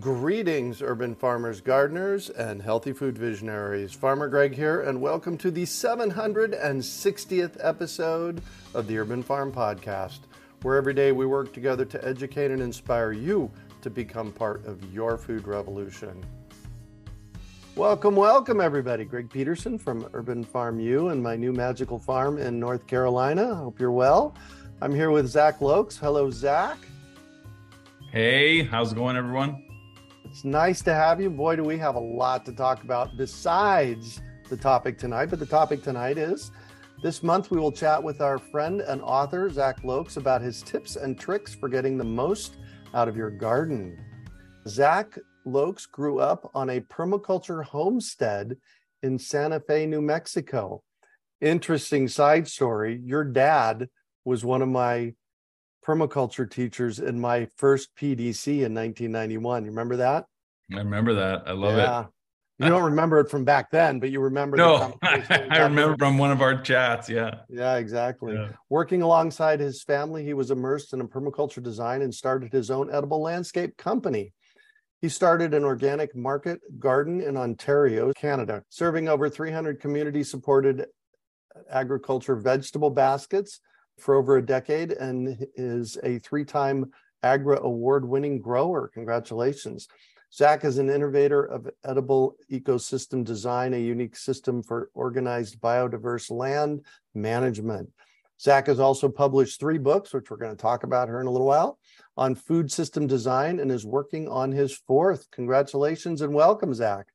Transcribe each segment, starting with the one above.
Greetings, urban farmers, gardeners, and healthy food visionaries. Farmer Greg here, and welcome to the 760th episode of the Urban Farm Podcast, where every day we work together to educate and inspire you to become part of your food revolution. Welcome, welcome, everybody. Greg Peterson from Urban Farm U and my new magical farm in North Carolina. Hope you're well. I'm here with Zach Loeks. Hello, Zach. Hey, how's it going, everyone? It's nice to have you. Boy, do we have a lot to talk about besides the topic tonight. But the topic tonight is this month we will chat with our friend and author, Zach Loeks, about his tips and tricks for getting the most out of your garden. Zach Loeks grew up on a permaculture homestead in Santa Fe, New Mexico. Interesting side story. Your dad was one of my permaculture teachers in my first PDC in 1991. You remember that? I remember that. I love yeah. it. You don't remember it from back then, but you remember. No, I remember from one of our chats. Yeah. Yeah, exactly. Yeah. Working alongside his family, he was immersed in a permaculture design and started his own edible landscape company. He started an organic market garden in Ontario, Canada, serving over 300 community supported agriculture vegetable baskets for over a decade and is a three time AGRA award winning grower. Congratulations. Zach is an innovator of edible ecosystem design, a unique system for organized biodiverse land management. Zach has also published three books, which we're going to talk about here in a little while, on food system design and is working on his fourth. Congratulations and welcome, Zach.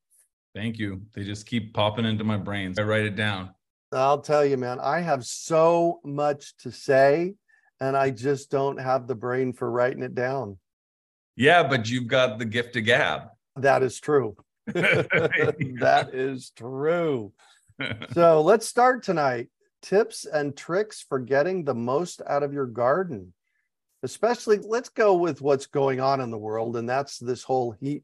Thank you. They just keep popping into my brains. I write it down. I'll tell you, man, I have so much to say, and I just don't have the brain for writing it down. Yeah, but you've got the gift of gab. That is true. that is true. so let's start tonight. Tips and tricks for getting the most out of your garden. Especially, let's go with what's going on in the world, and that's this whole heat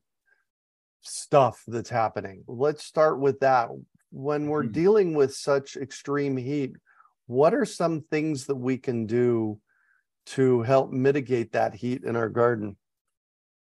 stuff that's happening. Let's start with that when we're mm-hmm. dealing with such extreme heat, what are some things that we can do to help mitigate that heat in our garden?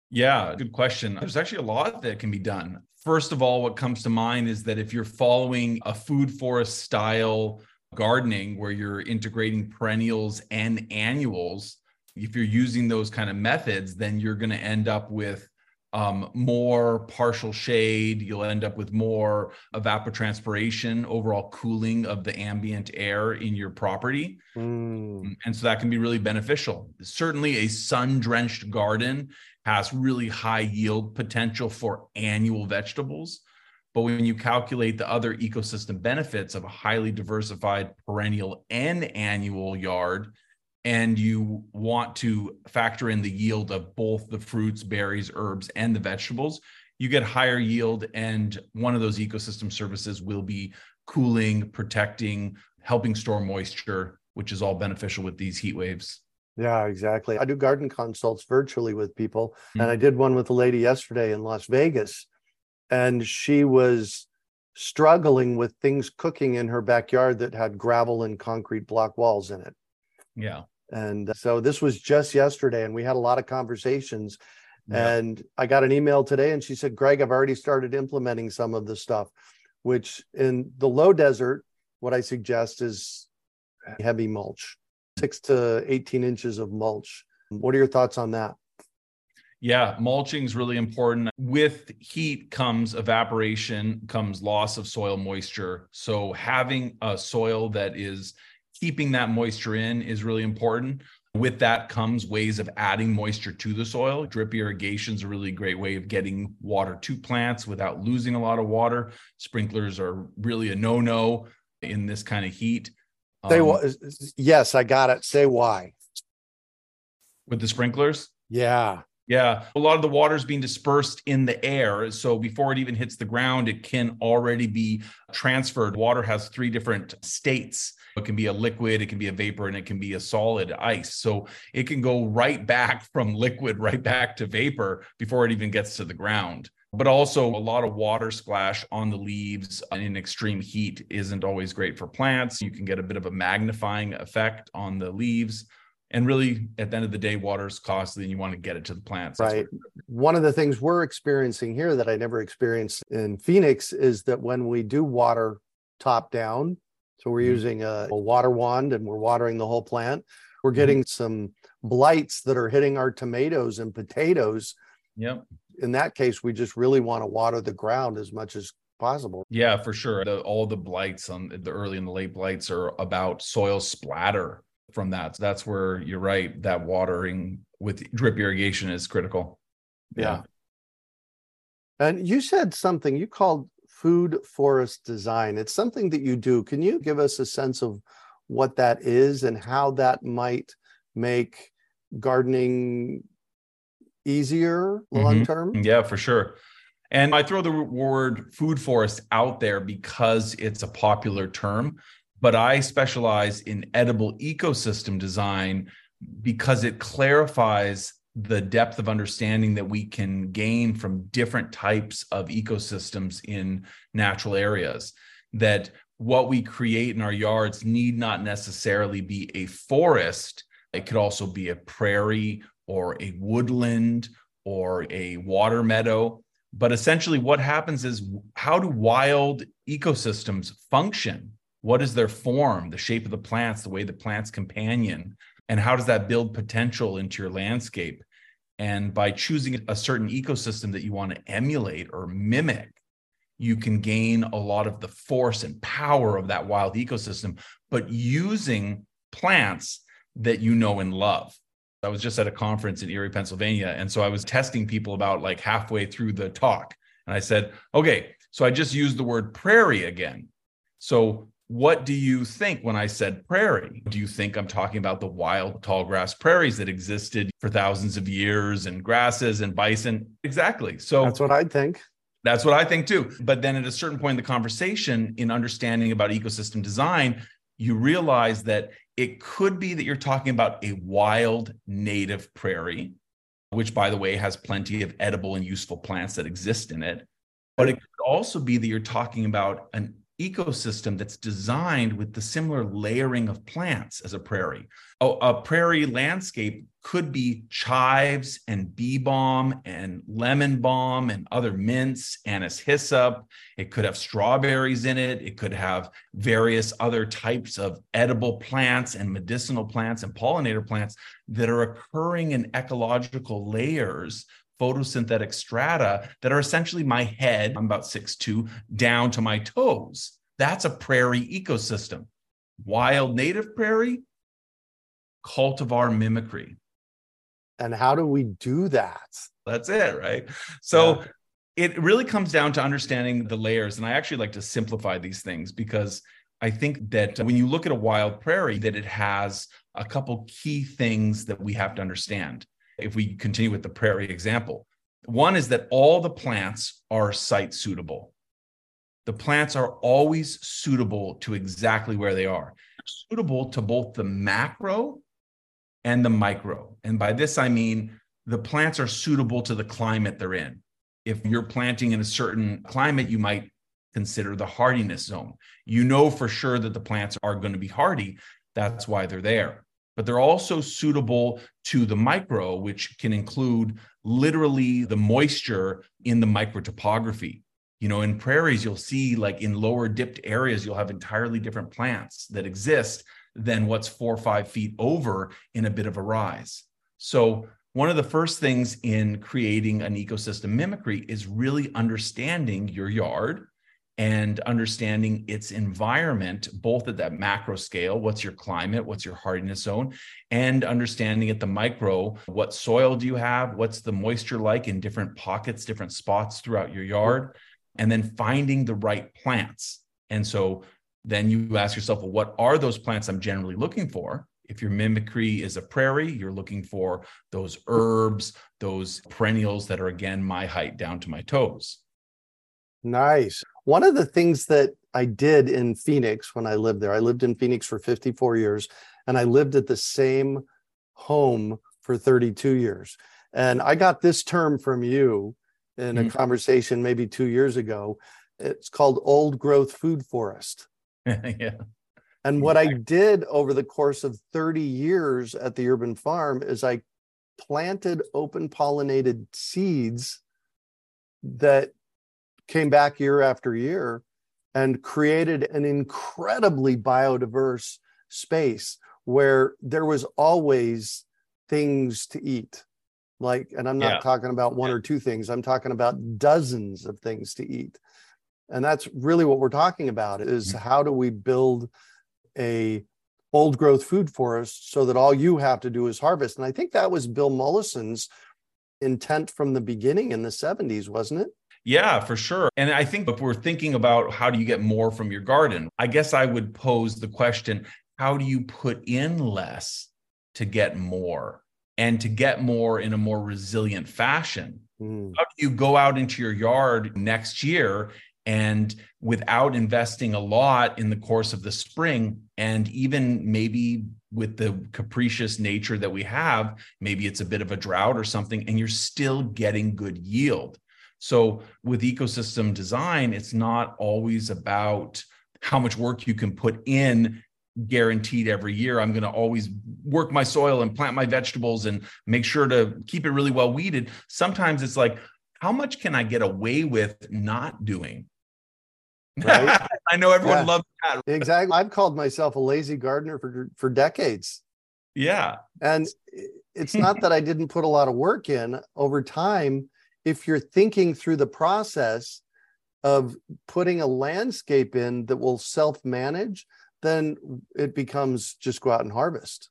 Yeah, good question. There's actually a lot that can be done. First of all, what comes to mind is that if you're following a food forest style gardening where you're integrating perennials and annuals, if you're using those kind of methods, then you're going to end up with um, more partial shade. You'll end up with more evapotranspiration, overall cooling of the ambient air in your property. Mm. And so that can be really beneficial. Certainly, a sun drenched garden has really high yield potential for annual vegetables. But when you calculate the other ecosystem benefits of a highly diversified perennial and annual yard, and you want to factor in the yield of both the fruits, berries, herbs, and the vegetables, you get higher yield. And one of those ecosystem services will be cooling, protecting, helping store moisture, which is all beneficial with these heat waves. Yeah, exactly. I do garden consults virtually with people. Mm-hmm. And I did one with a lady yesterday in Las Vegas, and she was struggling with things cooking in her backyard that had gravel and concrete block walls in it. Yeah. And so this was just yesterday, and we had a lot of conversations. Yeah. And I got an email today, and she said, Greg, I've already started implementing some of the stuff, which in the low desert, what I suggest is heavy mulch, six to 18 inches of mulch. What are your thoughts on that? Yeah, mulching is really important. With heat comes evaporation, comes loss of soil moisture. So having a soil that is keeping that moisture in is really important. With that comes ways of adding moisture to the soil. Drip irrigation is a really great way of getting water to plants without losing a lot of water. Sprinklers are really a no-no in this kind of heat. Say um, yes, I got it. Say why. With the sprinklers? Yeah. Yeah, a lot of the water is being dispersed in the air. So before it even hits the ground, it can already be transferred. Water has three different states. It can be a liquid, it can be a vapor, and it can be a solid ice. So it can go right back from liquid right back to vapor before it even gets to the ground. But also, a lot of water splash on the leaves in extreme heat isn't always great for plants. You can get a bit of a magnifying effect on the leaves and really at the end of the day water is costly and you want to get it to the plants right one of the things we're experiencing here that i never experienced in phoenix is that when we do water top down so we're mm-hmm. using a, a, water wand and we're watering the whole plant we're mm-hmm. getting some blights that are hitting our tomatoes and potatoes yep in that case we just really want to water the ground as much as possible yeah for sure the, all the blights on the early and the late blights are about soil splatter from that. So that's where you're right. That watering with drip irrigation is critical. Yeah. yeah. And you said something you called food forest design. It's something that you do. Can you give us a sense of what that is and how that might make gardening easier long term? Mm-hmm. Yeah, for sure. And I throw the word food forest out there because it's a popular term but I specialize in edible ecosystem design because it clarifies the depth of understanding that we can gain from different types of ecosystems in natural areas. That what we create in our yards need not necessarily be a forest, it could also be a prairie or a woodland or a water meadow. But essentially, what happens is how do wild ecosystems function? What is their form, the shape of the plants, the way the plants companion, and how does that build potential into your landscape? And by choosing a certain ecosystem that you want to emulate or mimic, you can gain a lot of the force and power of that wild ecosystem, but using plants that you know and love. I was just at a conference in Erie, Pennsylvania. And so I was testing people about like halfway through the talk. And I said, okay, so I just used the word prairie again. So what do you think when I said prairie? Do you think I'm talking about the wild tall grass prairies that existed for thousands of years and grasses and bison? Exactly. So that's what I think. That's what I think too. But then at a certain point in the conversation, in understanding about ecosystem design, you realize that it could be that you're talking about a wild native prairie, which, by the way, has plenty of edible and useful plants that exist in it. But it could also be that you're talking about an ecosystem that's designed with the similar layering of plants as a prairie. A, a prairie landscape could be chives and bee balm and lemon balm and other mints, anise hyssop. It could have strawberries in it. It could have various other types of edible plants and medicinal plants and pollinator plants that are occurring in ecological layers photosynthetic strata that are essentially my head, I'm about six two, down to my toes. That's a prairie ecosystem. Wild native prairie, cultivar mimicry. And how do we do that? That's it, right? So yeah. it really comes down to understanding the layers. And I actually like to simplify these things because I think that when you look at a wild prairie, that it has a couple key things that we have to understand if we continue with the prairie example. One is that all the plants are site suitable. The plants are always suitable to exactly where they are, suitable to both the macro and the micro. And by this, I mean the plants are suitable to the climate they're in. If you're planting in a certain climate, you might consider the hardiness zone. You know for sure that the plants are going to be hardy. That's why they're there. But they're also suitable to the micro, which can include literally the moisture in the micro topography. You know, in prairies, you'll see like in lower dipped areas, you'll have entirely different plants that exist than what's four or five feet over in a bit of a rise. So, one of the first things in creating an ecosystem mimicry is really understanding your yard and understanding its environment, both at that macro scale what's your climate, what's your hardiness zone, and understanding at the micro what soil do you have, what's the moisture like in different pockets, different spots throughout your yard, and then finding the right plants. And so then you ask yourself, well, what are those plants I'm generally looking for? If your mimicry is a prairie, you're looking for those herbs, those perennials that are again my height down to my toes. Nice. One of the things that I did in Phoenix when I lived there, I lived in Phoenix for 54 years and I lived at the same home for 32 years. And I got this term from you in a mm-hmm. conversation maybe two years ago. It's called old growth food forest. yeah. And what I did over the course of 30 years at the urban farm is I planted open pollinated seeds that came back year after year and created an incredibly biodiverse space where there was always things to eat like and i'm not yeah. talking about one yeah. or two things i'm talking about dozens of things to eat and that's really what we're talking about is mm-hmm. how do we build a old growth food forest so that all you have to do is harvest and i think that was bill mollison's intent from the beginning in the 70s wasn't it yeah, for sure. And I think if we're thinking about how do you get more from your garden, I guess I would pose the question how do you put in less to get more and to get more in a more resilient fashion? Mm. How do you go out into your yard next year and without investing a lot in the course of the spring and even maybe with the capricious nature that we have maybe it's a bit of a drought or something and you're still getting good yield so with ecosystem design, it's not always about how much work you can put in guaranteed every year. I'm going to always work my soil and plant my vegetables and make sure to keep it really well weeded. Sometimes it's like, how much can I get away with not doing? Right. I know everyone yeah. loves that. Exactly. I've called myself a lazy gardener for for decades. Yeah. And it's not that I didn't put a lot of work in over time if you're thinking through the process of putting a landscape in that will self manage, then it becomes just go out and harvest.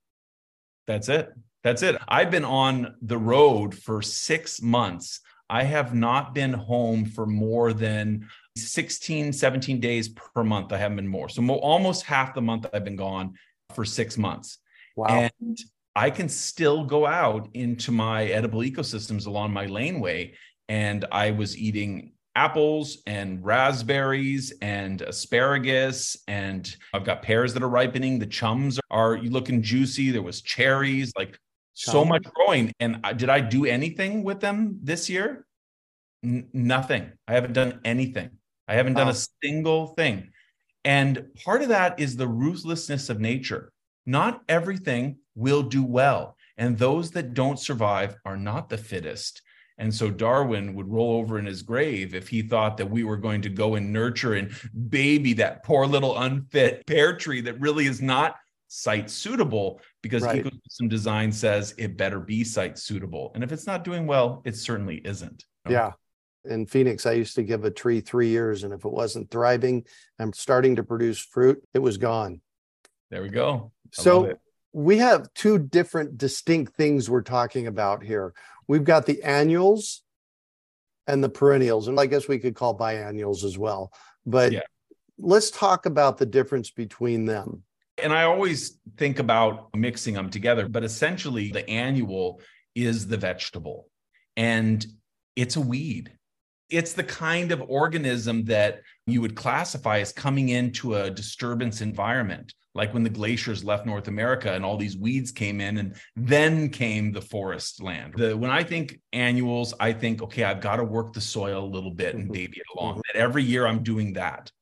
That's it. That's it. I've been on the road for six months. I have not been home for more than 16, 17 days per month. I haven't been more. So almost half the month I've been gone for six months. Wow. And I can still go out into my edible ecosystems along my laneway. And I was eating apples and raspberries and asparagus and i've got pears that are ripening. The chums are looking juicy. There was cherries like Chum. so much growing. And did i do anything with them this year? N- nothing. I haven't done anything. I haven't done a single thing. And part of that is the ruthlessness of nature. Not everything will do well. And those that don't survive are not the fittest. And so Darwin would roll over in his grave if he thought that we were going to go and nurture and baby that poor little unfit pear tree that really is not site suitable because right. ecosystem design says it better be site suitable. And if it's not doing well, it certainly isn't. Yeah. In Phoenix, I used to give a tree three years, and if it wasn't thriving and starting to produce fruit, it was gone. There we go. I so we have two different distinct things we're talking about here. We've got the annuals and the perennials, and I guess we could call biennials as well. But yeah. let's talk about the difference between them. And I always think about mixing them together, but essentially, the annual is the vegetable and it's a weed. It's the kind of organism that you would classify as coming into a disturbance environment like when the glaciers left North America and all these weeds came in, and then came the forest land. The, when I think annuals, I think, okay, I've got to work the soil a little bit and mm-hmm. baby it along. Mm-hmm. That every year I'm doing that.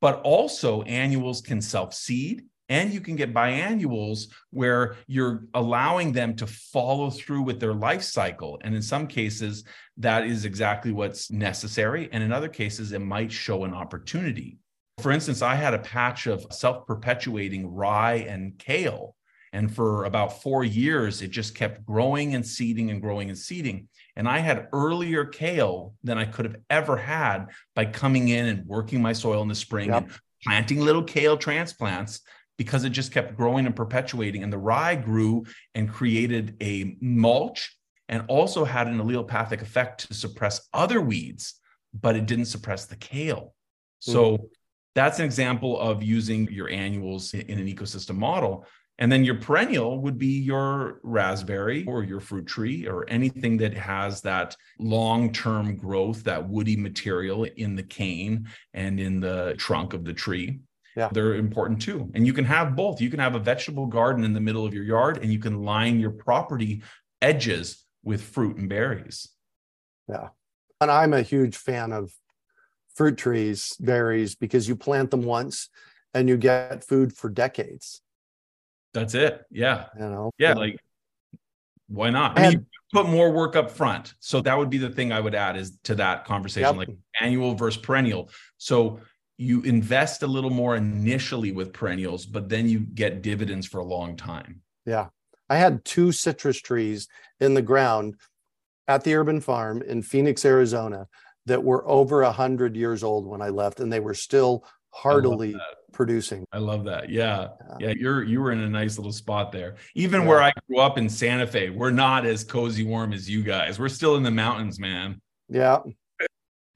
But also, annuals can self seed And you can get biannuals where you're allowing them to follow through with their life cycle. And in some cases, that is exactly what's necessary. And in other cases, it might show an opportunity. For instance, I had a patch of self perpetuating rye and kale. And for about four years, it just kept growing and seeding and growing and seeding. And I had earlier kale than I could have ever had by coming in and working my soil in the spring yep. and planting little kale transplants because it just kept growing and perpetuating. And the rye grew and created a mulch and also had an allelopathic effect to suppress other weeds, but it didn't suppress the kale. So mm-hmm. That's an example of using your annuals in an ecosystem model. And then your perennial would be your raspberry or your fruit tree or anything that has that long term growth, that woody material in the cane and in the trunk of the tree yeah. they're important too. And you can have both. You can have a vegetable garden in the middle of your yard and you can line your property edges with fruit and berries. Yeah. And I'm a huge fan of fruit trees, berries, because you plant them once and you get food for decades. That's it. Yeah. You know, yeah. Like, why not? I mean, put more work up front. So that would be the thing I would add is to that conversation, yep. like annual versus perennial. So you invest a little more initially with perennials, but then you get dividends for a long time. Yeah. I had two citrus trees in the ground at the urban farm in Phoenix, Arizona, that were over a hundred years old when I left, and they were still heartily I producing. I love that. Yeah. yeah. yeah. You're you were in a nice little spot there. Even yeah. where I grew up in Santa Fe, we're not as cozy warm as you guys. We're still in the mountains, man. Yeah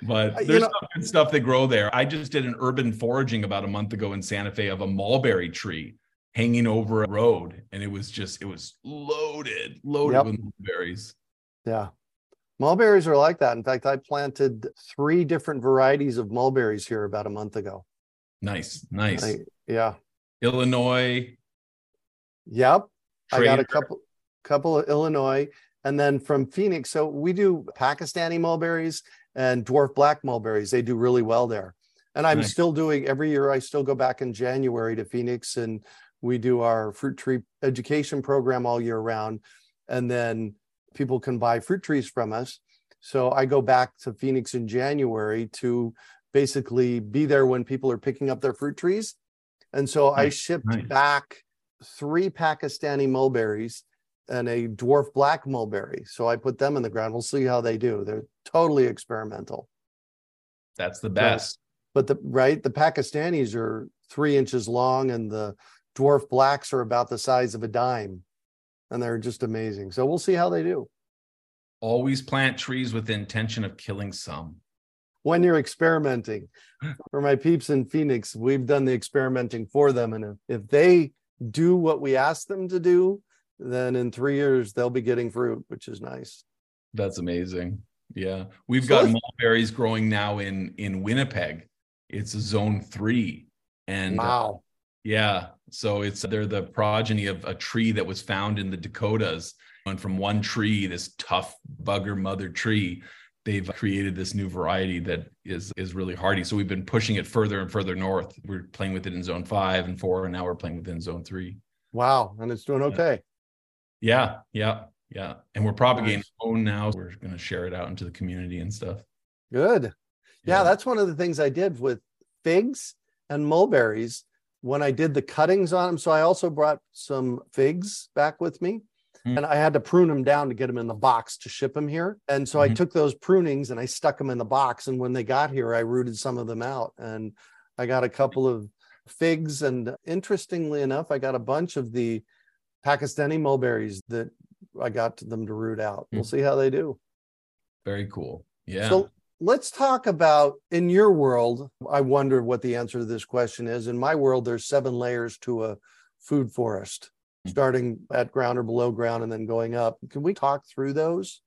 but uh, there's you know, some good stuff that grow there. I just did an urban foraging about a month ago in Santa Fe of a mulberry tree hanging over a road, and it was just it was loaded, loaded yep. with mulberries. Yeah. Mulberries are like that. In fact, I planted three different varieties of mulberries here about a month ago. Nice, nice. I, yeah. Illinois. Yep. Trader. I got a couple couple of Illinois and then from Phoenix. So we do Pakistani mulberries and dwarf black mulberries. They do really well there. And I'm nice. still doing every year, I still go back in January to Phoenix and we do our fruit tree education program all year round. And then people can buy fruit trees from us. So I go back to Phoenix in January to basically be there when people are picking up their fruit trees. And so nice. I shipped nice. back three Pakistani mulberries and a dwarf black mulberry. So I put them in the ground. We'll see how they do. They're totally experimental. That's the best. But, but the right, the Pakistanis are three inches long, and the dwarf blacks are about the size of a dime, and they're just amazing. So we'll see how they do. Always plant trees with the intention of killing some. When you're experimenting, for my peeps in Phoenix, we've done the experimenting for them, and if, if they do what we ask them to do, then in three years they'll be getting fruit, which is nice. That's amazing. Yeah, we've so got mulberries growing now in in Winnipeg. It's zone three, and uh, wow, yeah. So it's they're the progeny of a tree that was found in the Dakotas, and from one tree, this tough bugger mother tree, they've created this new variety that is is really hardy. So we've been pushing it further and further north. We're playing with it in zone five and four, and now we're playing within zone three. Wow, and it's doing okay. Yeah, yeah, yeah. And we're propagating nice. own now. We're going to share it out into the community and stuff. Good. Yeah, yeah, that's one of the things I did with figs and mulberries when I did the cuttings on them. So I also brought some figs back with me. Mm-hmm. And I had to prune them down to get them in the box to ship them here. And so mm-hmm. I took those prunings and I stuck them in the box. And when they got here, I rooted some of them out. And I got a couple of figs. And interestingly enough, I got a bunch of the Pakistani mulberries that I got them to root out. We'll hmm. see how they do. Very cool. Yeah. So let's talk about in your world. I wonder what the answer to this question is. In my world, there's seven layers to a food forest, hmm. starting at ground or below ground and then going up. Can we talk through those?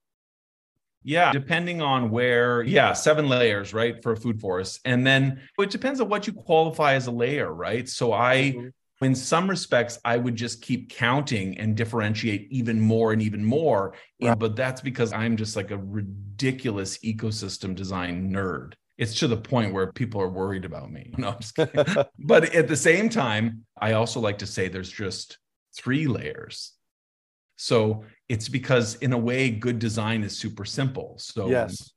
Yeah, depending on where, yeah, seven layers, right, for a food forest. And then it depends on what you qualify as a layer, right? So I mm-hmm in some respects, I would just keep counting and differentiate even more and even more. Right. but that's because I'm just like a ridiculous ecosystem design nerd. it's to the point where people are worried about me. No, I'm just kidding. but at the same time, I also like to say there's just three layers. So it's because, in a way, good design is super simple. So yes.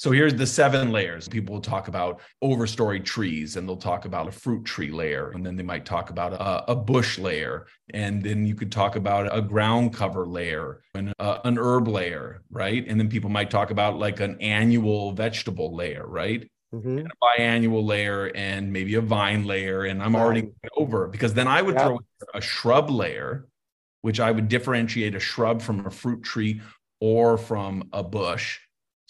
So here's the seven layers. People will talk about overstory trees and they'll talk about a fruit tree layer. And then they might talk about a, a bush layer. And then you could talk about a ground cover layer and a, an herb layer, right? And then people might talk about like an annual vegetable layer, right? Mm-hmm. And a biannual layer and maybe a vine layer. And I'm already over because then I would throw a shrub layer, which I would differentiate a shrub from a fruit tree or from a bush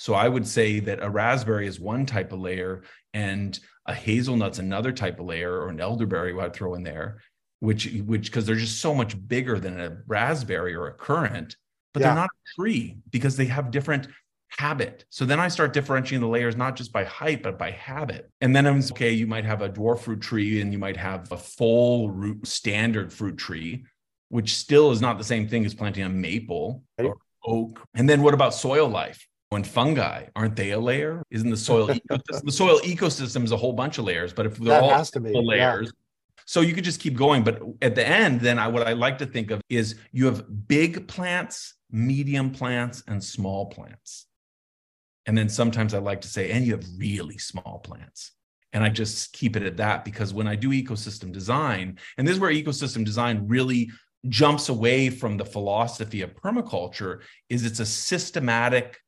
so I would say that a raspberry is one type of layer and a hazelnut's another type of layer or an elderberry I'd throw in there, which which because they're just so much bigger than a raspberry or a currant, but yeah. they're not a tree because they have different habit. So then I start differentiating the layers not just by height, but by habit. And then I'm okay, you might have a dwarf fruit tree and you might have a full root standard fruit tree, which still is not the same thing as planting a maple or oak. And then what about soil life? And fungi aren't they a layer isn't the soil ecosystem the soil ecosystem is a whole bunch of layers but if they're that all has to be. layers yeah. so you could just keep going but at the end then I, what i like to think of is you have big plants medium plants and small plants and then sometimes i like to say and you have really small plants and i just keep it at that because when i do ecosystem design and this is where ecosystem design really jumps away from the philosophy of permaculture is it's a systematic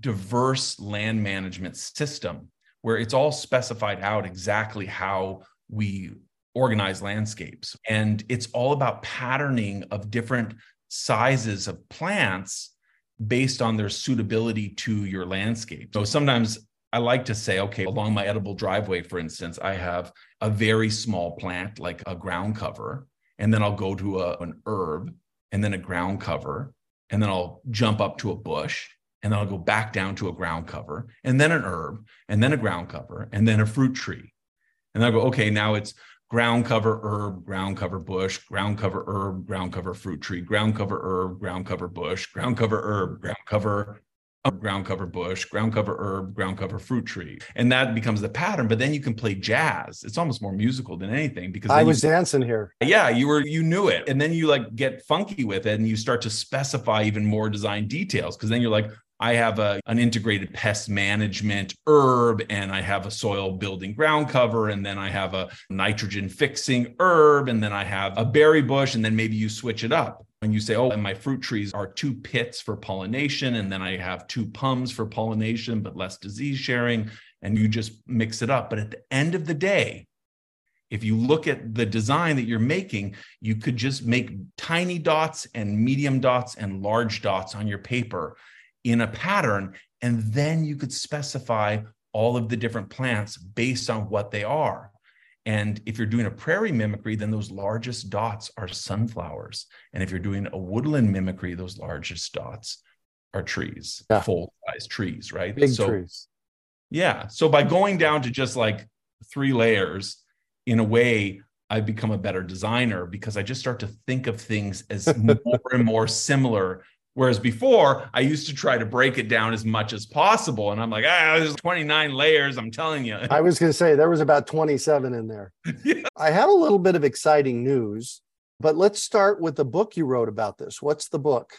diverse land management system where it's all specified out exactly how we organize landscapes. And it's all about patterning of different sizes of plants based on their suitability to your landscape. So sometimes I like to say, okay, along my edible driveway, for instance, I have a very small plant like a ground cover, and then I'll go to a, an herb and then a ground cover, and then I'll jump up to a bush and then I'll go back down to a ground cover, and then an herb, and then a ground cover, and then a fruit tree. And I'll go, okay, now it's ground cover herb, ground cover bush, ground cover herb, ground cover fruit tree, ground cover herb, ground cover bush, ground cover herb, ground cover ground cover bush, ground cover herb, ground cover fruit tree. And that becomes the pattern. But then you can play jazz. It's almost more musical than anything because I was you, dancing here. Yeah, you were you knew it. And then you like get funky with it and you start to specify even more design details because then you're like, I have a, an integrated pest management herb, and I have a soil building ground cover, and then I have a nitrogen fixing herb, and then I have a berry bush, and then maybe you switch it up. And you say, oh, and my fruit trees are two pits for pollination, and then I have two pums for pollination, but less disease sharing, and you just mix it up. But at the end of the day, if you look at the design that you're making, you could just make tiny dots and medium dots and large dots on your paper in a pattern, and then you could specify all of the different plants based on what they are. And if you're doing a prairie mimicry, then those largest dots are sunflowers. And if you're doing a woodland mimicry, those largest dots are trees, yeah. full size trees, right? Big so, trees. Yeah. So by going down to just like three layers, in a way, I've become a better designer because I just start to think of things as more and more similar Whereas before, I used to try to break it down as much as possible. And I'm like, ah, there's 29 layers. I'm telling you. I was going to say there was about 27 in there. yeah. I have a little bit of exciting news, but let's start with the book you wrote about this. What's the book?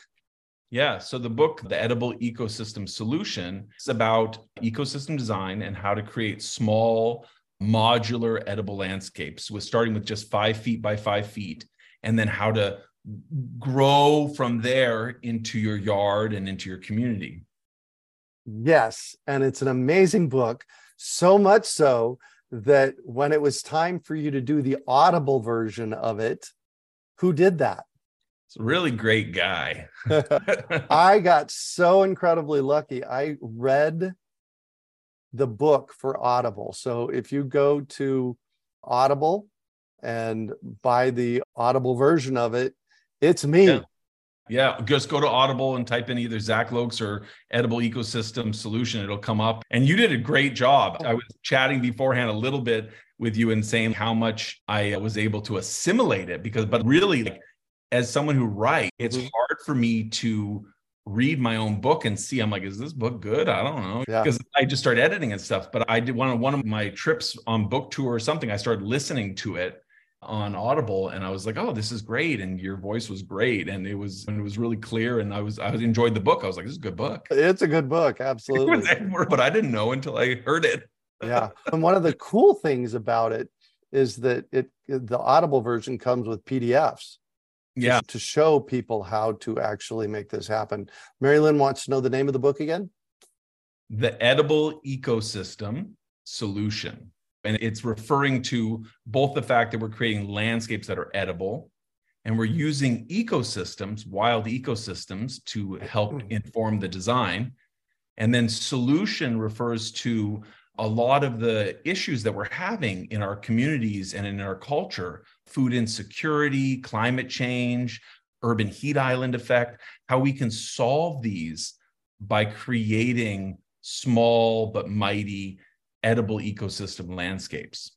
Yeah. So the book, The Edible Ecosystem Solution, is about ecosystem design and how to create small, modular edible landscapes with starting with just five feet by five feet, and then how to grow from there into your yard and into your community. Yes. And it's an amazing book, so much so that when it was time for you to do the audible version of it, who did that? It's a really great guy. I got so incredibly lucky. I read the book for Audible. So if you go to Audible and buy the Audible version of it, it's me. Yeah. Yeah, just go to Audible and type in either Zach Loeks or Edible Ecosystem Solution. It'll come up. And you did a great job. I was chatting beforehand a little bit with you and saying how much I was able to assimilate it because, but really, like, as someone who writes, it's mm-hmm. hard for me to read my own book and see i'm like is this book good i don't know Yeah. because i just started editing and stuff but i did one of one of my trips on book tour or something i started listening to it on audible and i was like oh this is great and your voice was great and it was and it was really clear and i was i enjoyed the book i was like this is a good book It's a good book, absolutely. But i didn't know until i heard it yeah. And one of the cool things about it is that it the Audible version comes with PDFs. yeah To show people how to actually make this happen. Mary Lynn wants to know the name of the book again. the edible ecosystem solution. And it's referring to both the fact that we're creating landscapes that are edible and we're using ecosystems, wild ecosystems, to help hmm. inform the design. And then solution refers to a lot of the issues that we're having in our communities and in our culture food insecurity, climate change, urban heat island effect, how we can solve these by creating small but mighty edible ecosystem landscapes.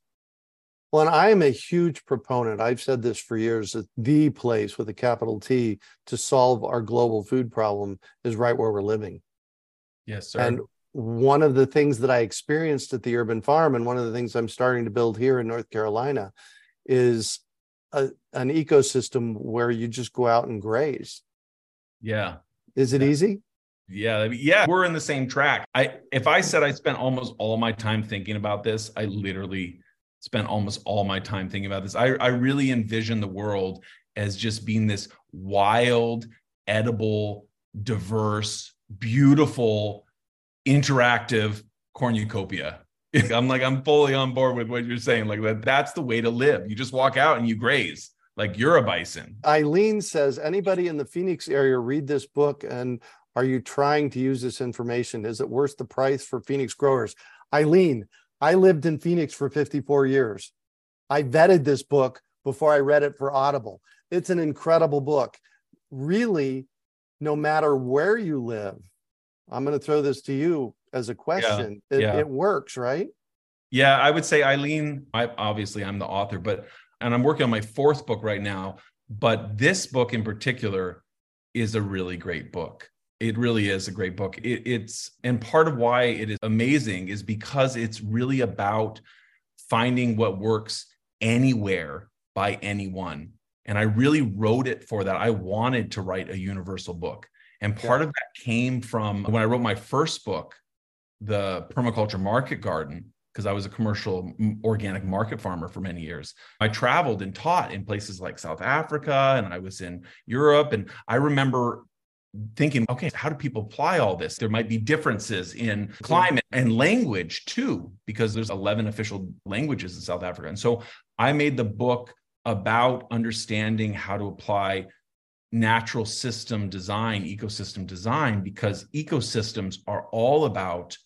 Well, and I am a huge proponent. I've said this for years that the place with a capital T to solve our global food problem is right where we're living. Yes, sir. And one of the things that I experienced at the urban farm, and one of the things I'm starting to build here in North Carolina, is a, an ecosystem where you just go out and graze. yeah. Is it Yeah. easy? Yeah, yeah, we're in the same track. I if I said I spent almost all my time thinking about this, I literally spent almost all my time thinking about this. I I really envision the world as just being this wild, edible, diverse, beautiful, interactive cornucopia. I'm like I'm fully on board with what you're saying. Like that that's the way to live. You just walk out and you graze. Like you're a bison. Eileen says, anybody in the Phoenix area read this book and are you trying to use this information? Is it worth the price for Phoenix growers? Eileen, I lived in Phoenix for 54 years. I vetted this book before I read it for Audible. It's an incredible book. Really, no matter where you live, I'm going to throw this to you as a question. it, yeah. it works, right? Yeah, I would say Eileen. I obviously I'm the author, but and I'm working on my fourth book right now. But this book in particular is a really great book. It really is a great book. It, it's and part of why it is amazing is because it's really about finding what works anywhere by anyone. And I really wrote it for that. I wanted to write a universal book. And part of that came from when I wrote my first book, The Permaculture Market Garden, because I was a commercial organic market farmer for many years. I traveled and taught in places like South Africa and I was in Europe. And I remember thinking, okay, how do people apply all this? There might be differences in climate and language too, because there's 11 official languages in South Africa. And so I made the book about understanding how to apply natural system design, ecosystem design, because ecosystems are all about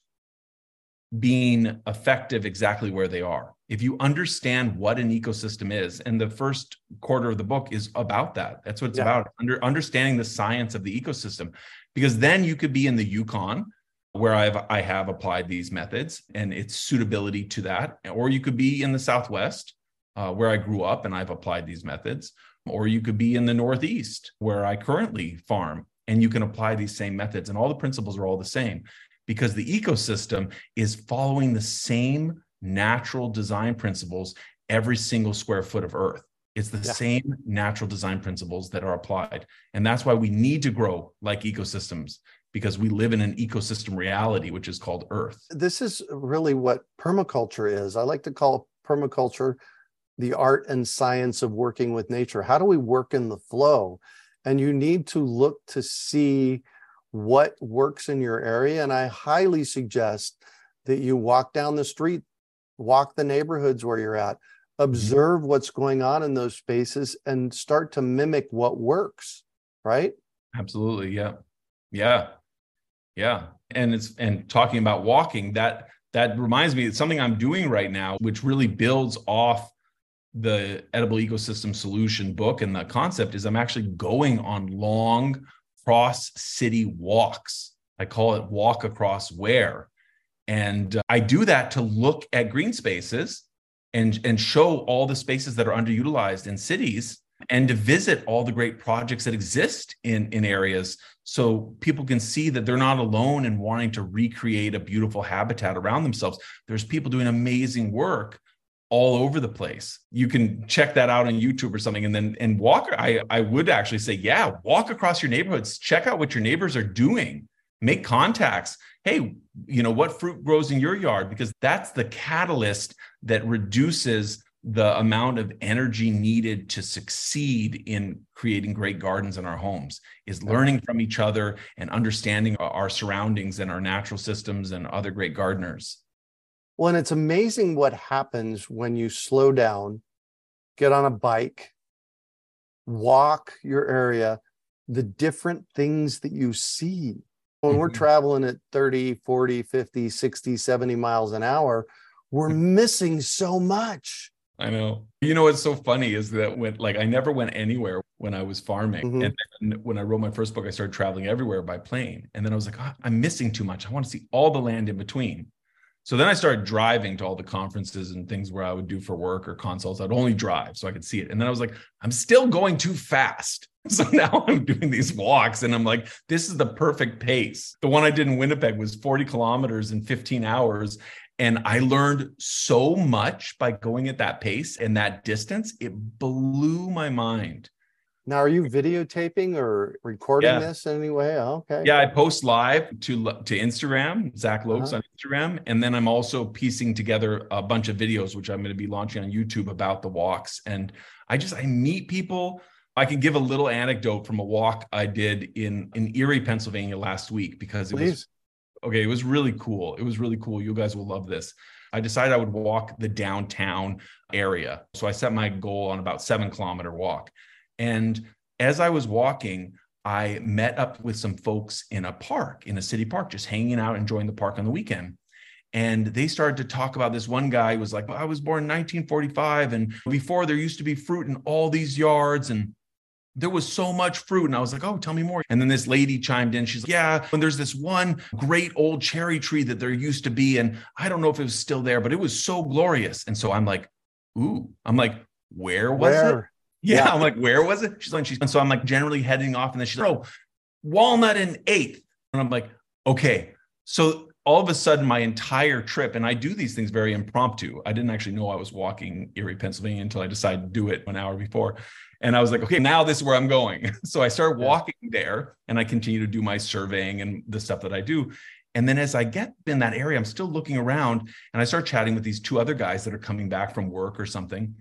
being effective exactly where they are. If you understand what an ecosystem is, and the first quarter of the book is about that. That's what it's Yeah. about. Under understanding the science of the ecosystem, because then you could be in the Yukon where I've I have applied these methods and its suitability to that, or you could be in the Southwest uh, where I grew up and I've applied these methods, or you could be in the Northeast where I currently farm and you can apply these same methods, and all the principles are all the same because the ecosystem is following the same natural design principles every single square foot of earth. It's the Yeah. same natural design principles that are applied. And that's why we need to grow like ecosystems because we live in an ecosystem reality, which is called Earth. this is really what permaculture is. I like to call permaculture the art and science of working with nature. How do we work in the flow? And you need to look to see what works in your area. And I highly suggest that you walk down the street, walk the neighborhoods where you're at, mm-hmm. observe what's going on in those spaces and start to mimic what works, right? Absolutely. Yeah. Yeah. Yeah. And it's and talking about walking, that that reminds me it's something I'm doing right now, which really builds off the edible ecosystem solution book. And the concept is I'm actually going on long cross city walks. I call it walk across where. And uh, I do that to look at green spaces and, and show all the spaces that are underutilized in cities and to visit all the great projects that exist in, in areas so people can see that they're not alone in wanting to recreate a beautiful habitat around themselves. There's people doing amazing work all over the place. You can check that out on YouTube or something and then and walk I I would actually say yeah, walk across your neighborhoods, check out what your neighbors are doing, make contacts. Hey, you know, what fruit grows in your yard because that's the catalyst that reduces the amount of energy needed to succeed in creating great gardens in our homes is learning from each other and understanding our surroundings and our natural systems and other great gardeners. Well, and it's amazing what happens when you slow down, get on a bike, walk your area, the different things that you see. When mm-hmm. we're traveling at 30, 40, 50, 60, 70 miles an hour, we're missing so much I know. You know what's so funny is that when like I never went anywhere when I was farming. Mm-hmm. And then when I wrote my first book, I started traveling everywhere by plane. And then I was like, oh, I'm missing too much. I want to see all the land in between. So then I started driving to all the conferences and things where I would do for work or consults. I'd only drive so I could see it. And then I was like, I'm still going too fast. So now I'm doing these walks and I'm like, this is the perfect pace. The one I did in Winnipeg was 40 kilometers in 15 hours. And I learned so much by going at that pace and that distance. It blew my mind. Now, are you videotaping or recording yeah. this anyway? Okay. Yeah, I post live to to Instagram, Zach Loeks uh-huh. on Instagram, and then I'm also piecing together a bunch of videos, which I'm going to be launching on YouTube about the walks. And I just I meet people. I can give a little anecdote from a walk I did in in Erie, Pennsylvania last week because it Please. was okay, it was really cool. It was really cool. You guys will love this. I decided I would walk the downtown area. So I set my goal on about seven kilometer walk. And as I was walking, I met up with some folks in a park, in a city park, just hanging out, enjoying the park on the weekend. And they started to talk about this one guy was like, I was born in 1945. And before there used to be fruit in all these yards. And there was so much fruit. And I was like, oh, tell me more. And then this lady chimed in. She's like, yeah, and there's this one great old cherry tree that there used to be. And I don't know if it was still there, but it was so glorious. And so I'm like, ooh, I'm like, where was where? it? Yeah, yeah, I'm like, where was it? She's like, she's and so I'm like generally heading off. And then she's like, oh, walnut and eighth. And I'm like, okay. So all of a sudden my entire trip and i do these things very impromptu i didn't actually know i was walking erie pennsylvania until i decided to do it an hour before and i was like okay now this is where i'm going so i started walking there and i continue to do my surveying and the stuff that i do and then as i get in that area i'm still looking around and i start chatting with these two other guys that are coming back from work or something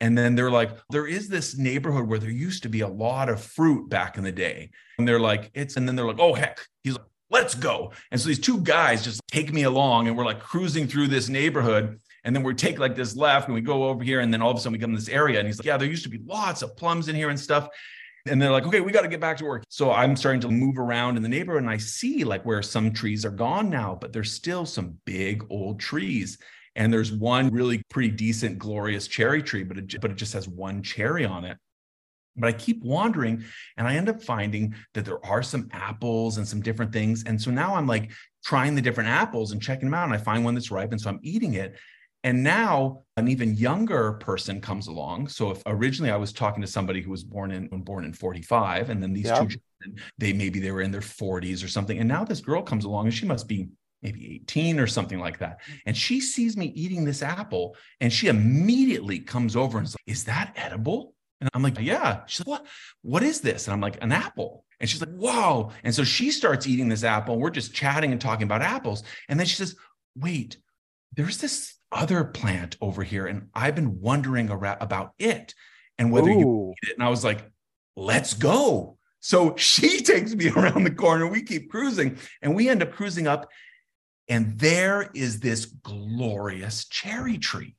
and then they're like, there is this neighborhood where there used to be a lot of fruit back in the day. And they're like, it's, and then they're like, oh, heck. He's like, let's go. And so these two guys just take me along and we're like cruising through this neighborhood. And then we take like this left and we go over here. And then all of a sudden we come to this area. And he's like, yeah, there used to be lots of plums in here and stuff. And they're like, okay, we got to get back to work. So I'm starting to move around in the neighborhood and I see like where some trees are gone now, but there's still some big old trees. And there's one really pretty decent, glorious cherry tree, but it, but it just has one cherry on it. But I keep wandering and I end up finding that there are some apples and some different things. And so now I'm like trying the different apples and checking them out. And I find one that's ripe. And so I'm eating it. And now an even younger person comes along. So if originally I was talking to somebody who was born in born in 45, and then these yeah. two they maybe they were in their 40s or something. And now this girl comes along and she must be maybe 18 or something like that. Mm. And she sees me eating this apple and she immediately comes over and says, Is that edible? And I'm like, yeah. She's like, what? What is this? And I'm like, an apple. And she's like, Whoa. And so she starts eating this apple. And we're just chatting and talking about apples. And then she says, wait, there's this other plant over here. And I've been wondering about it and whether Ooh. you eat it. And I was like, let's go. So she takes me around the corner. We keep cruising and we end up cruising up. And there is this glorious cherry tree.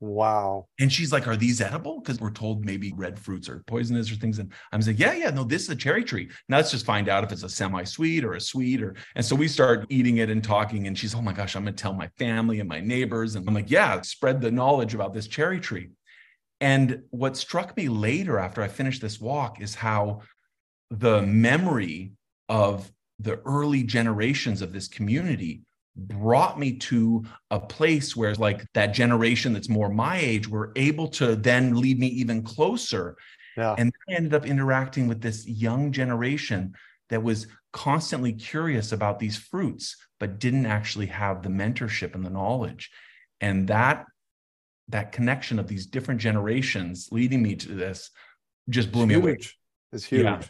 Wow. And she's like, Are these edible? Because we're told maybe red fruits are poisonous or things. And I'm like, Yeah, yeah, no, this is a cherry tree. Now let's just find out if it's a semi sweet or a sweet. Or, and so we start eating it and talking. And she's, Oh my gosh, I'm going to tell my family and my neighbors. And I'm like, Yeah, spread the knowledge about this cherry tree. And what struck me later after I finished this walk is how the memory of the early generations of this community brought me to a place where like that generation that's more my age were able to then lead me even closer Yeah. And I ended up interacting with this young generation that was constantly curious about these fruits, but didn't actually have the mentorship and the knowledge. And that that connection of these different generations leading me to this just blew it's me huge. away. It's huge. Yeah.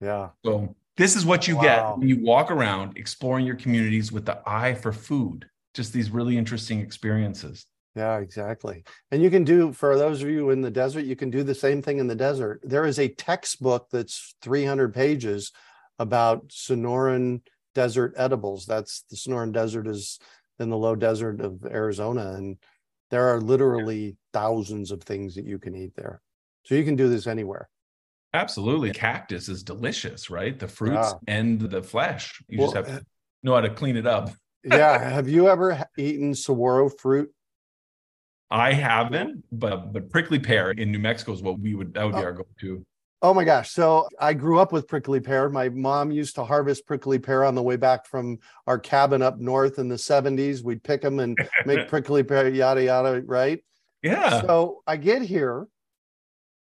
yeah. So this is what you wow. get when you walk around exploring your communities with the eye for food. Just these really interesting experiences. Yeah, exactly. And you can do, for those of you in the desert, you can do the same thing in the desert. There is a textbook that's 300 pages about Sonoran desert edibles. That's the Sonoran Desert is in the low desert of Arizona. And there are literally thousands of things that you can eat there. So you can do this anywhere. Absolutely. Cactus is delicious, right? The fruits yeah. and the flesh. You well, just have to know how to clean it up. yeah. Have you ever eaten saguaro fruit? I haven't, but but prickly pear in New Mexico is what we would that would be oh. our go-to. Oh my gosh. So I grew up with prickly pear. My mom used to harvest prickly pear on the way back from our cabin up north in the 70s. We'd pick them and make prickly pear, yada, yada, right? Yeah. So I get here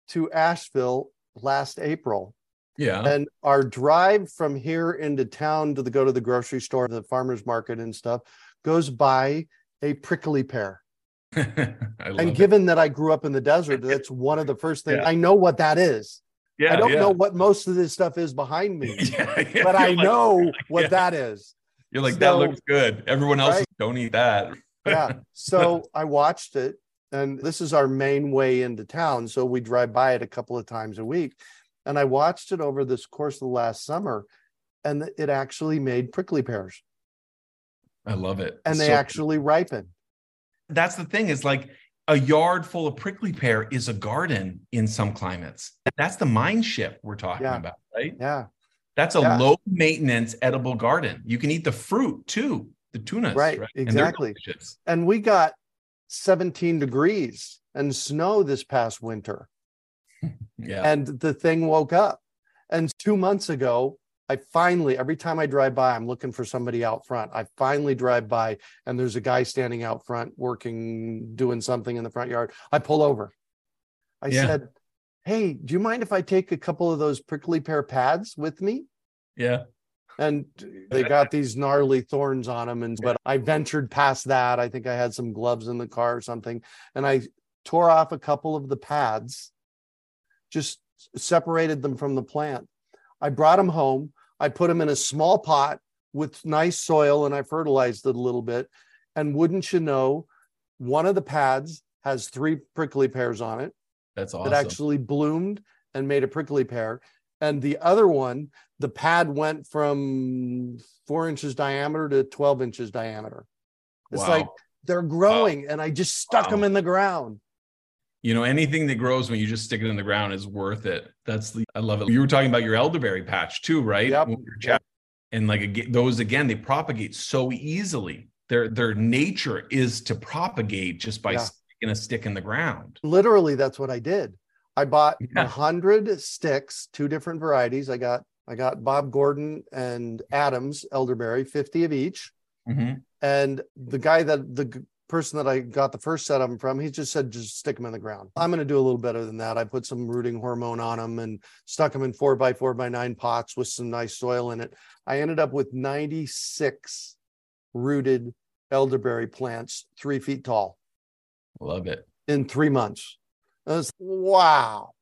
to Asheville last April. Yeah. And our drive from here into town to the, go to the grocery store, the farmer's market and stuff goes by a prickly pear. and given it. that I grew up in the desert, that's one of the first things yeah. I know what that is. Yeah, I don't yeah. know what most of this stuff is behind me, yeah, but I like, know what that is. You're like, so, that looks good. Everyone else right? don't eat that. yeah. So I watched it, and this is our main way into town. So we drive by it a couple of times a week. And I watched it over this course of the last summer, and it actually made prickly pears. I love it. And it's they so actually ripen. That's the thing, is like a yard full of prickly pear is a garden in some climates. That's the mind shift we're talking yeah. about, right? Yeah. That's a yeah. low maintenance edible garden. You can eat the fruit too, the tunas. Right, right? exactly. And, and we got 17 degrees and snow this past winter. yeah. And the thing woke up. And two months ago, I finally, every time I drive by, I'm looking for somebody out front. I finally drive by and there's a guy standing out front working, doing something in the front yard. I pull over. I yeah. said, Hey, do you mind if I take a couple of those prickly pear pads with me? Yeah. And they got these gnarly thorns on them. And but I ventured past that. I think I had some gloves in the car or something. And I tore off a couple of the pads, just separated them from the plant. I brought them home. I put them in a small pot with nice soil and I fertilized it a little bit. And wouldn't you know, one of the pads has three prickly pears on it. That's awesome. That actually bloomed and made a prickly pear. And the other one, the pad went from four inches diameter to 12 inches diameter. It's wow. like they're growing, wow. and I just stuck wow. them in the ground you know anything that grows when you just stick it in the ground is worth it that's the i love it you were talking about your elderberry patch too right yep. and like those again they propagate so easily their their nature is to propagate just by yeah. sticking a stick in the ground literally that's what i did i bought a yeah. hundred sticks two different varieties i got i got bob gordon and adams elderberry 50 of each mm-hmm. and the guy that the person that I got the first set of them from, he just said, just stick them in the ground. I'm going to do a little better than that. I put some rooting hormone on them and stuck them in four by four by nine pots with some nice soil in it. I ended up with 96 rooted elderberry plants, three feet tall. Love it. In three months. Was, wow.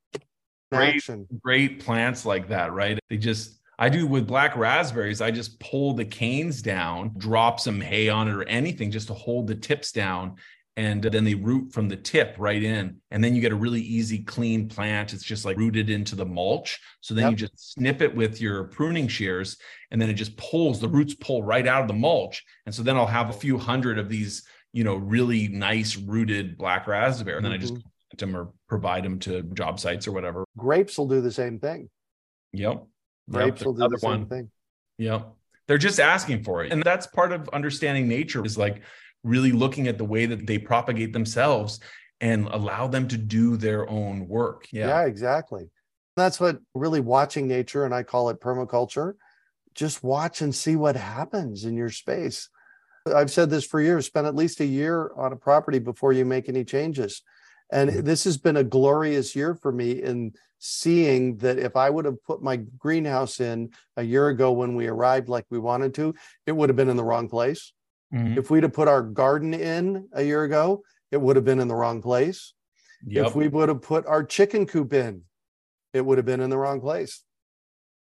Great, Action. great plants like that, right? They just I do with black raspberries. I just pull the canes down, drop some hay on it or anything just to hold the tips down. And then they root from the tip right in. And then you get a really easy, clean plant. It's just like rooted into the mulch. So then yep. you just snip it with your pruning shears and then it just pulls, the roots pull right out of the mulch. And so then I'll have a few hundred of these, you know, really nice rooted black raspberry. And then mm-hmm. I just mm-hmm. Them or provide them to job sites or whatever. Grapes will do the same thing. Yep. Grapes yep, will do the same one. thing. Yep. They're just asking for it. And that's part of understanding nature is like really looking at the way that they propagate themselves and allow them to do their own work. Yeah. Yeah, exactly. That's what really watching nature, and I call it permaculture. Just watch and see what happens in your space. I've said this for years spend at least a year on a property before you make any changes. And this has been a glorious year for me in seeing that if I would have put my greenhouse in a year ago when we arrived like we wanted to, it would have been in the wrong place. Mm-hmm. If we'd have put our garden in a year ago, it would have been in the wrong place. Yep. If we would have put our chicken coop in, it would have been in the wrong place.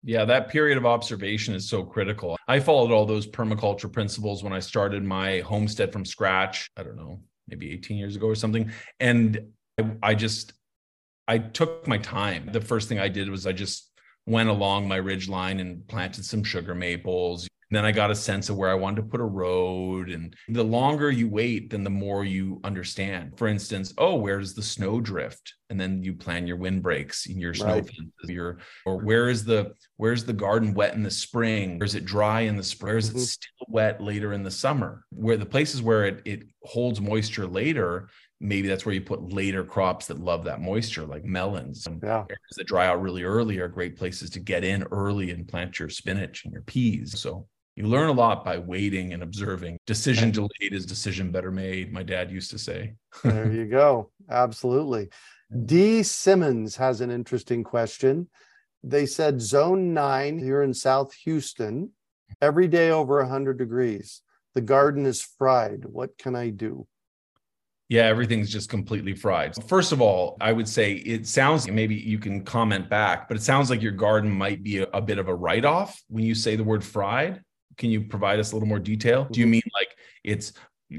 Yeah, that period of observation is so critical. I followed all those permaculture principles when I started my homestead from scratch. I don't know, maybe 18 years ago or something. And I, I just, I took my time. The first thing I did was I just went along my ridge line and planted some sugar maples, then I got a sense of where I wanted to put a road. And the longer you wait, then the more you understand. For instance, oh, where's the snow drift? And then you plan your windbreaks in your snow right. fences, your or where is the where's the garden wet in the spring? Where's it dry in the spring? Where's mm-hmm. it still wet later in the summer? Where the places where it, it holds moisture later, maybe that's where you put later crops that love that moisture, like melons. Yeah. Areas that dry out really early are great places to get in early and plant your spinach and your peas. So you learn a lot by waiting and observing. Decision delayed is decision better made, my dad used to say. there you go. Absolutely. D. Simmons has an interesting question. They said zone nine here in South Houston, every day over 100 degrees. The garden is fried. What can I do? Yeah, everything's just completely fried. First of all, I would say it sounds maybe you can comment back, but it sounds like your garden might be a, a bit of a write off when you say the word fried can you provide us a little more detail? Do you mean like it's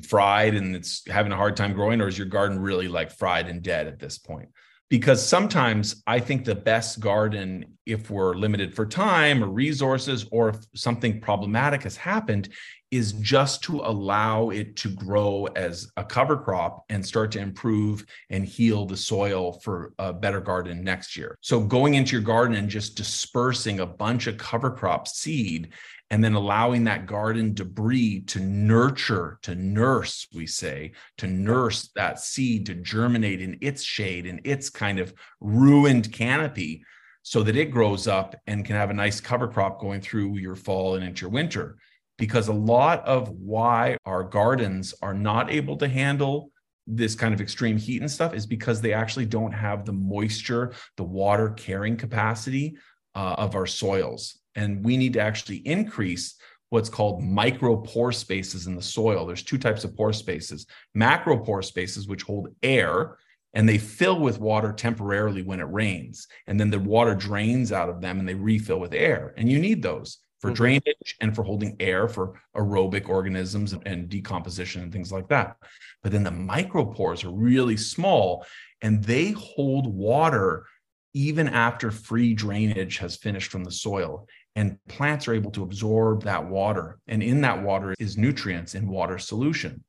fried and it's having a hard time growing, or is your garden really like fried and dead at this point? Because sometimes I think the best garden, if we're limited for time or resources, or if something problematic has happened, is just to allow it to grow as a cover crop and start to improve and heal the soil for a better garden next year. So going into your garden and just dispersing a bunch of cover crop seed and then allowing that garden debris to nurture, to nurse, we say, to nurse that seed to germinate in its shade, in its kind of ruined canopy, so that it grows up and can have a nice cover crop going through your fall and into your winter. Because a lot of why our gardens are not able to handle this kind of extreme heat and stuff is because they actually don't have the moisture, the water carrying capacity uh, of our soils and we need to actually increase what's called micro pore spaces in the soil. There's two types of pore spaces macro pore spaces, which hold air and they fill with water temporarily when it rains. And then the water drains out of them and they refill with air. And you need those for mm-hmm. drainage and for holding air for aerobic organisms and decomposition and things like that. But then the micropores are really small and they hold water even after free drainage has finished from the soil and plants are able to absorb that water. And in that water is nutrients in water solution.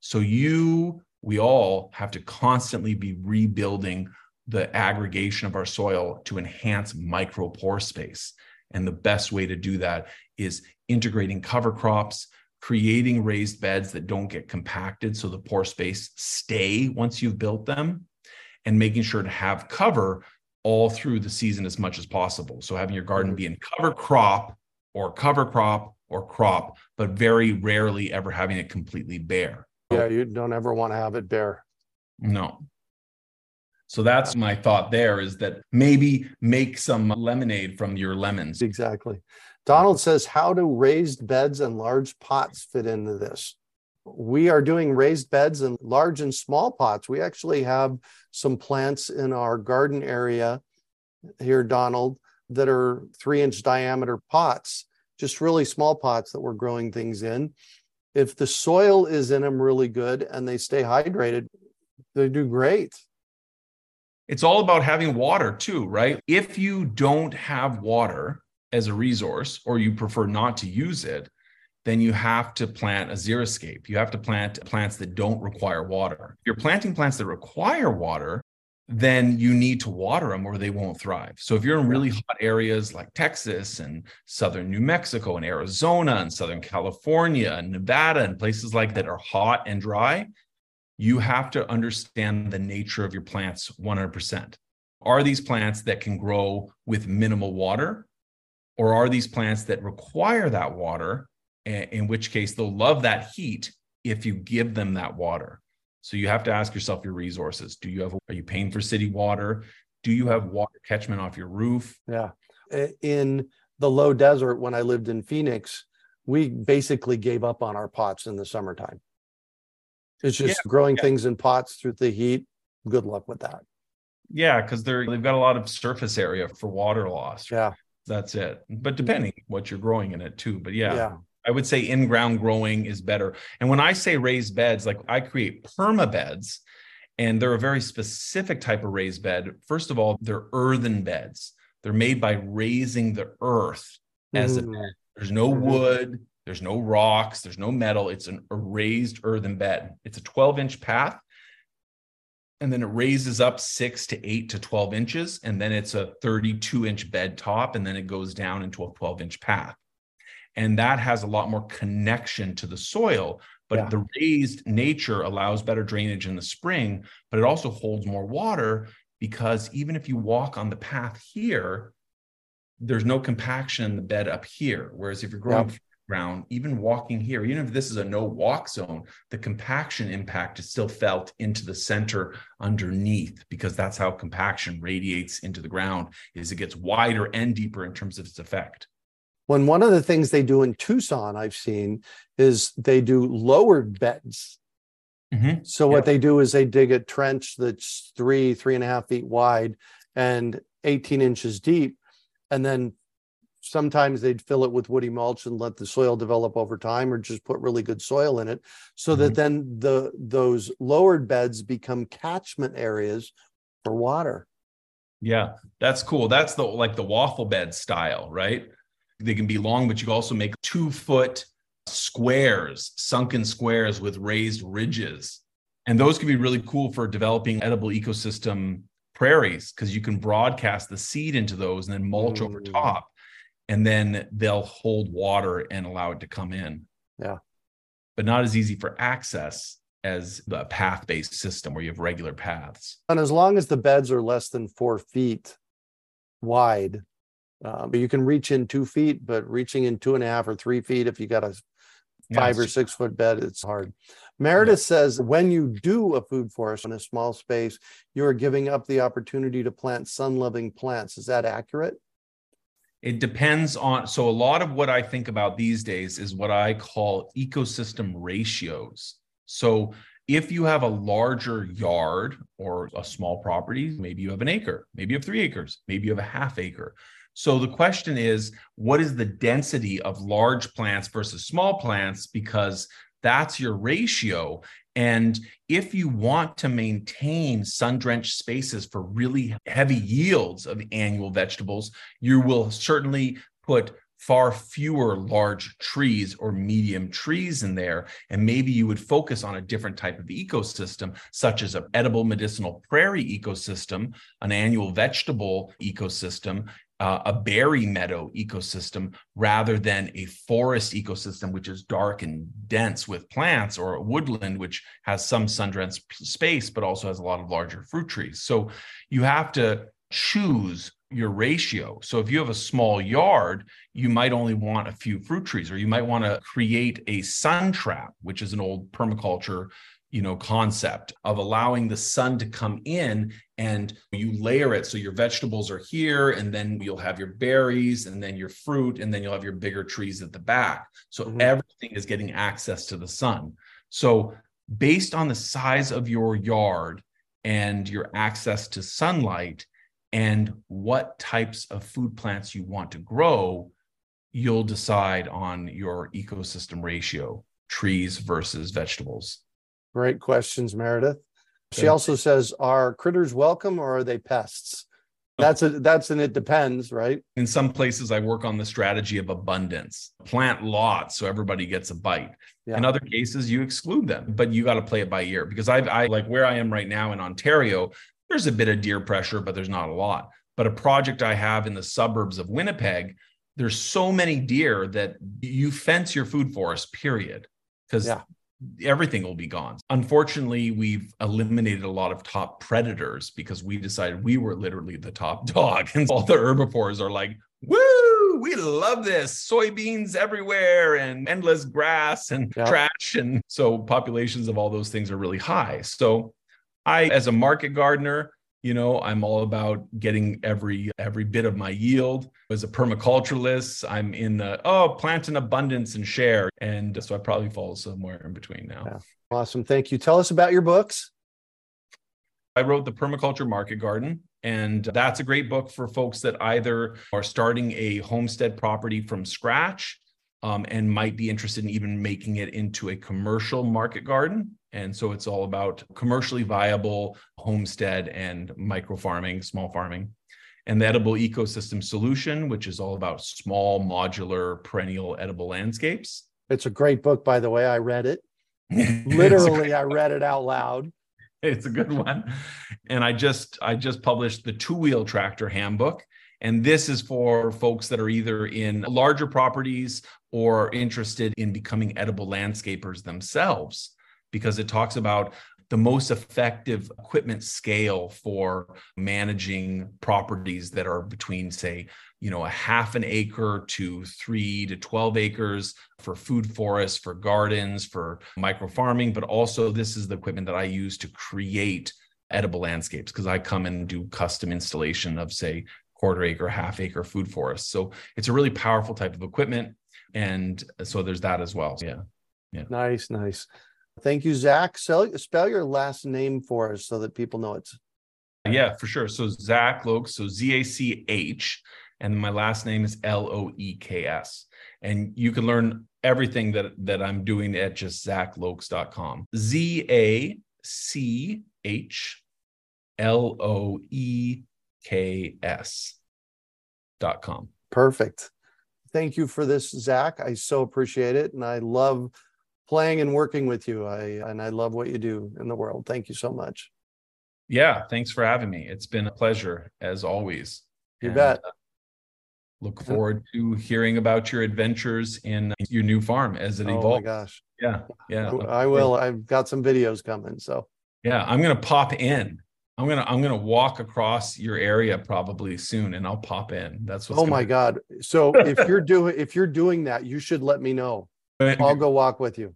So you we all have to constantly be rebuilding the aggregation of our soil to enhance micropore space. And the best way to do that is integrating cover crops creating raised beds that don't get compacted so the pore space stay once you've built them and making sure to have cover all through the season as much as possible. So having your garden mm-hmm. be in cover crop or cover crop or crop, but very rarely ever having it completely bare. Yeah, you don't ever want to have it bare. No. So that's my thought there is that maybe make some lemonade from your lemons. Exactly. Donald says, How do raised beds and large pots fit into this? We are doing raised beds in large and small pots. We actually have some plants in our garden area here, Donald, that are three inch diameter pots, just really small pots that we're growing things in. If the soil is in them really good and they stay hydrated, they do great. It's all about having water too, right? If you don't have water as a resource or you prefer not to use it, then you have to plant a xeriscape. You have to plant plants that don't require water. If you're planting plants that require water, then you need to water them or they won't thrive. So if you're in really hot areas like Texas and southern New Mexico and Arizona and southern California and Nevada and places like that are hot and dry, you have to understand the nature of your plants 100%. Are these plants that can grow with minimal water or are these plants that require that water in which case they'll love that heat if you give them that water. So you have to ask yourself your resources. Do you have are you paying for city water? Do you have water catchment off your roof? Yeah. In the low desert, when I lived in Phoenix, we basically gave up on our pots in the summertime. It's just yeah, growing yeah. things in pots through the heat. Good luck with that. Yeah, because they're they've got a lot of surface area for water loss. Yeah. That's it. But depending what you're growing in it too. But yeah. yeah. I would say in-ground growing is better. And when I say raised beds, like I create perma beds, and they're a very specific type of raised bed. First of all, they're earthen beds. They're made by raising the earth as a bed. There's no mm-hmm. wood, there's no rocks, there's no metal. It's an, a raised earthen bed. It's a 12 inch path. And then it raises up six to eight to 12 inches. And then it's a 32 inch bed top. And then it goes down into a 12 inch path. And that has a lot more connection to the soil. But yeah. the raised nature allows better drainage in the spring, but it also holds more water because even if you walk on the path here, there's no compaction in the bed up here. Whereas if you're growing yep. ground, even walking here, even if this is a no walk zone, the compaction impact is still felt into the center underneath because that's how compaction radiates into the ground is it gets wider and deeper in terms of its effect. When one of the things they do in Tucson, I've seen, is they do lowered beds. Mm-hmm. So what they do is they dig a trench that's three, three and a half feet wide and 18 inches deep and then sometimes they'd fill it with woody mulch and let the soil develop over time or just put really good soil in it so mm-hmm. that then the those lowered beds become catchment areas for water yeah that's cool that's the like the waffle bed style right they can be long but you can also make two foot squares sunken squares with raised ridges. And those can be really cool for developing edible ecosystem prairies because you can broadcast the seed into those and then mulch mm. over top. And then they'll hold water and allow it to come in. Yeah. But not as easy for access as the path-based system where you have regular paths. And as long as the beds are less than four feet wide uh, but you can reach in two feet but reaching in two and a half or three feet if you got a five or six foot bed it's hard Meredith says when you do a food forest in a small space, you are giving up the opportunity to plant sun loving plants. Is that accurate? It depends on. So, a lot of what I think about these days is what I call ecosystem ratios. So, if you have a larger yard or a small property, maybe you have an acre, maybe you have three acres, maybe you have a half acre. So the question is, what is the density of large plants versus small plants? Because that's your ratio. And if you want to maintain sun drenched spaces for really heavy yields of annual vegetables, you will certainly put far fewer large trees or medium trees in there. And maybe you would focus on a different type of ecosystem, such as an edible medicinal prairie ecosystem, an annual vegetable ecosystem, uh, a berry meadow ecosystem rather than a forest ecosystem, which is dark and dense with plants, or a woodland, which has some sun drenched space, but also has a lot of larger fruit trees. So you have to choose your ratio. So if you have a small yard, you might only want a few fruit trees, or you might want to create a sun trap, which is an old permaculture you know concept of allowing the sun to come in and you layer it. So your vegetables are here and then you'll have your berries and then your fruit and then you'll have your bigger trees at the back. So mm-hmm. everything is getting access to the sun. So based on the size of your yard and your access to sunlight and what types of food plants you want to grow you'll decide on your ecosystem ratio trees versus vegetables Great questions, Meredith. She also says, "Are critters welcome or are they pests?" Oh. That's a that's an it depends, right? In some places, I work on the strategy of abundance. Plant lots so everybody gets a bite. Yeah. In other cases, you exclude them, but you got to play it by ear because I've I like where I am right now in Ontario. There's a bit of deer pressure, but there's not a lot. But a project I have in the suburbs of Winnipeg, there's so many deer that you fence your food forest. Period because yeah everything will be gone. Unfortunately, we've eliminated a lot of top predators because we decided we were literally the top dog. And all the herbivores are like, woo, we love this. Soybeans everywhere and endless grass and yeah. trash. And so populations of all those things are really high. So I, as a market gardener, You know, I'm all about getting every every bit of my yield. As a permaculturalist, I'm in the oh, plant in abundance and share. And so I probably fall somewhere in between now. Yeah. Awesome. Thank you. Tell us about your books. I wrote The Permaculture Market Garden, and that's a great book for folks that either are starting a homestead property from scratch um, and might be interested in even making it into a commercial market garden. And so it's all about commercially viable homestead and micro farming, small farming. And the edible ecosystem solution, which is all about small, modular, perennial edible landscapes. It's a great book, by the way. I read it. Literally, I read it out loud. It's a good one. And I just I just published the two-wheel tractor handbook. And this is for folks that are either in larger properties or interested in becoming edible landscapers themselves, because it talks about the most effective equipment scale for managing properties that are between, say, you know, a half an acre to three to 12 acres for food forests, for gardens, for micro farming. But also, this is the equipment that I use to create edible landscapes because I come and do custom installation of, say, quarter acre, half acre food forests. So it's a really powerful type of equipment. And so there's that as well. Yeah. Yeah. Nice, nice. Thank you, Zach. Spell, spell your last name for us so that people know it's. Yeah, for sure. So Zach Loeks, so Z A C H, and my last name is L O E K S. And you can learn everything that, that I'm doing at just zachloeks.com. dot com. Perfect. Thank you for this, Zach. I so appreciate it. And I love playing and working with you. I and I love what you do in the world. Thank you so much. Yeah, thanks for having me. It's been a pleasure as always. You and, bet. Uh, look forward to hearing about your adventures in your new farm as it oh evolves. Oh my gosh. Yeah. Yeah. I will. I've got some videos coming. So yeah, I'm gonna pop in I'm gonna I'm gonna walk across your area probably soon, and I'll pop in. That's what. Oh my god! So if you're doing if you're doing that, you should let me know. I'll go walk with you.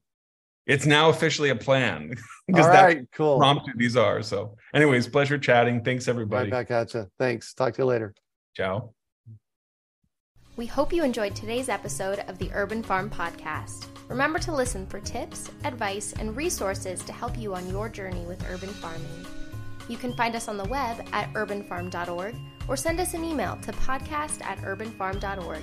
It's now officially a plan. because All right, cool. Prompted these are so. Anyways, pleasure chatting. Thanks everybody. Right back at you. Thanks. Talk to you later. Ciao. We hope you enjoyed today's episode of the Urban Farm Podcast. Remember to listen for tips, advice, and resources to help you on your journey with urban farming. You can find us on the web at urbanfarm.org or send us an email to podcast at urbanfarm.org.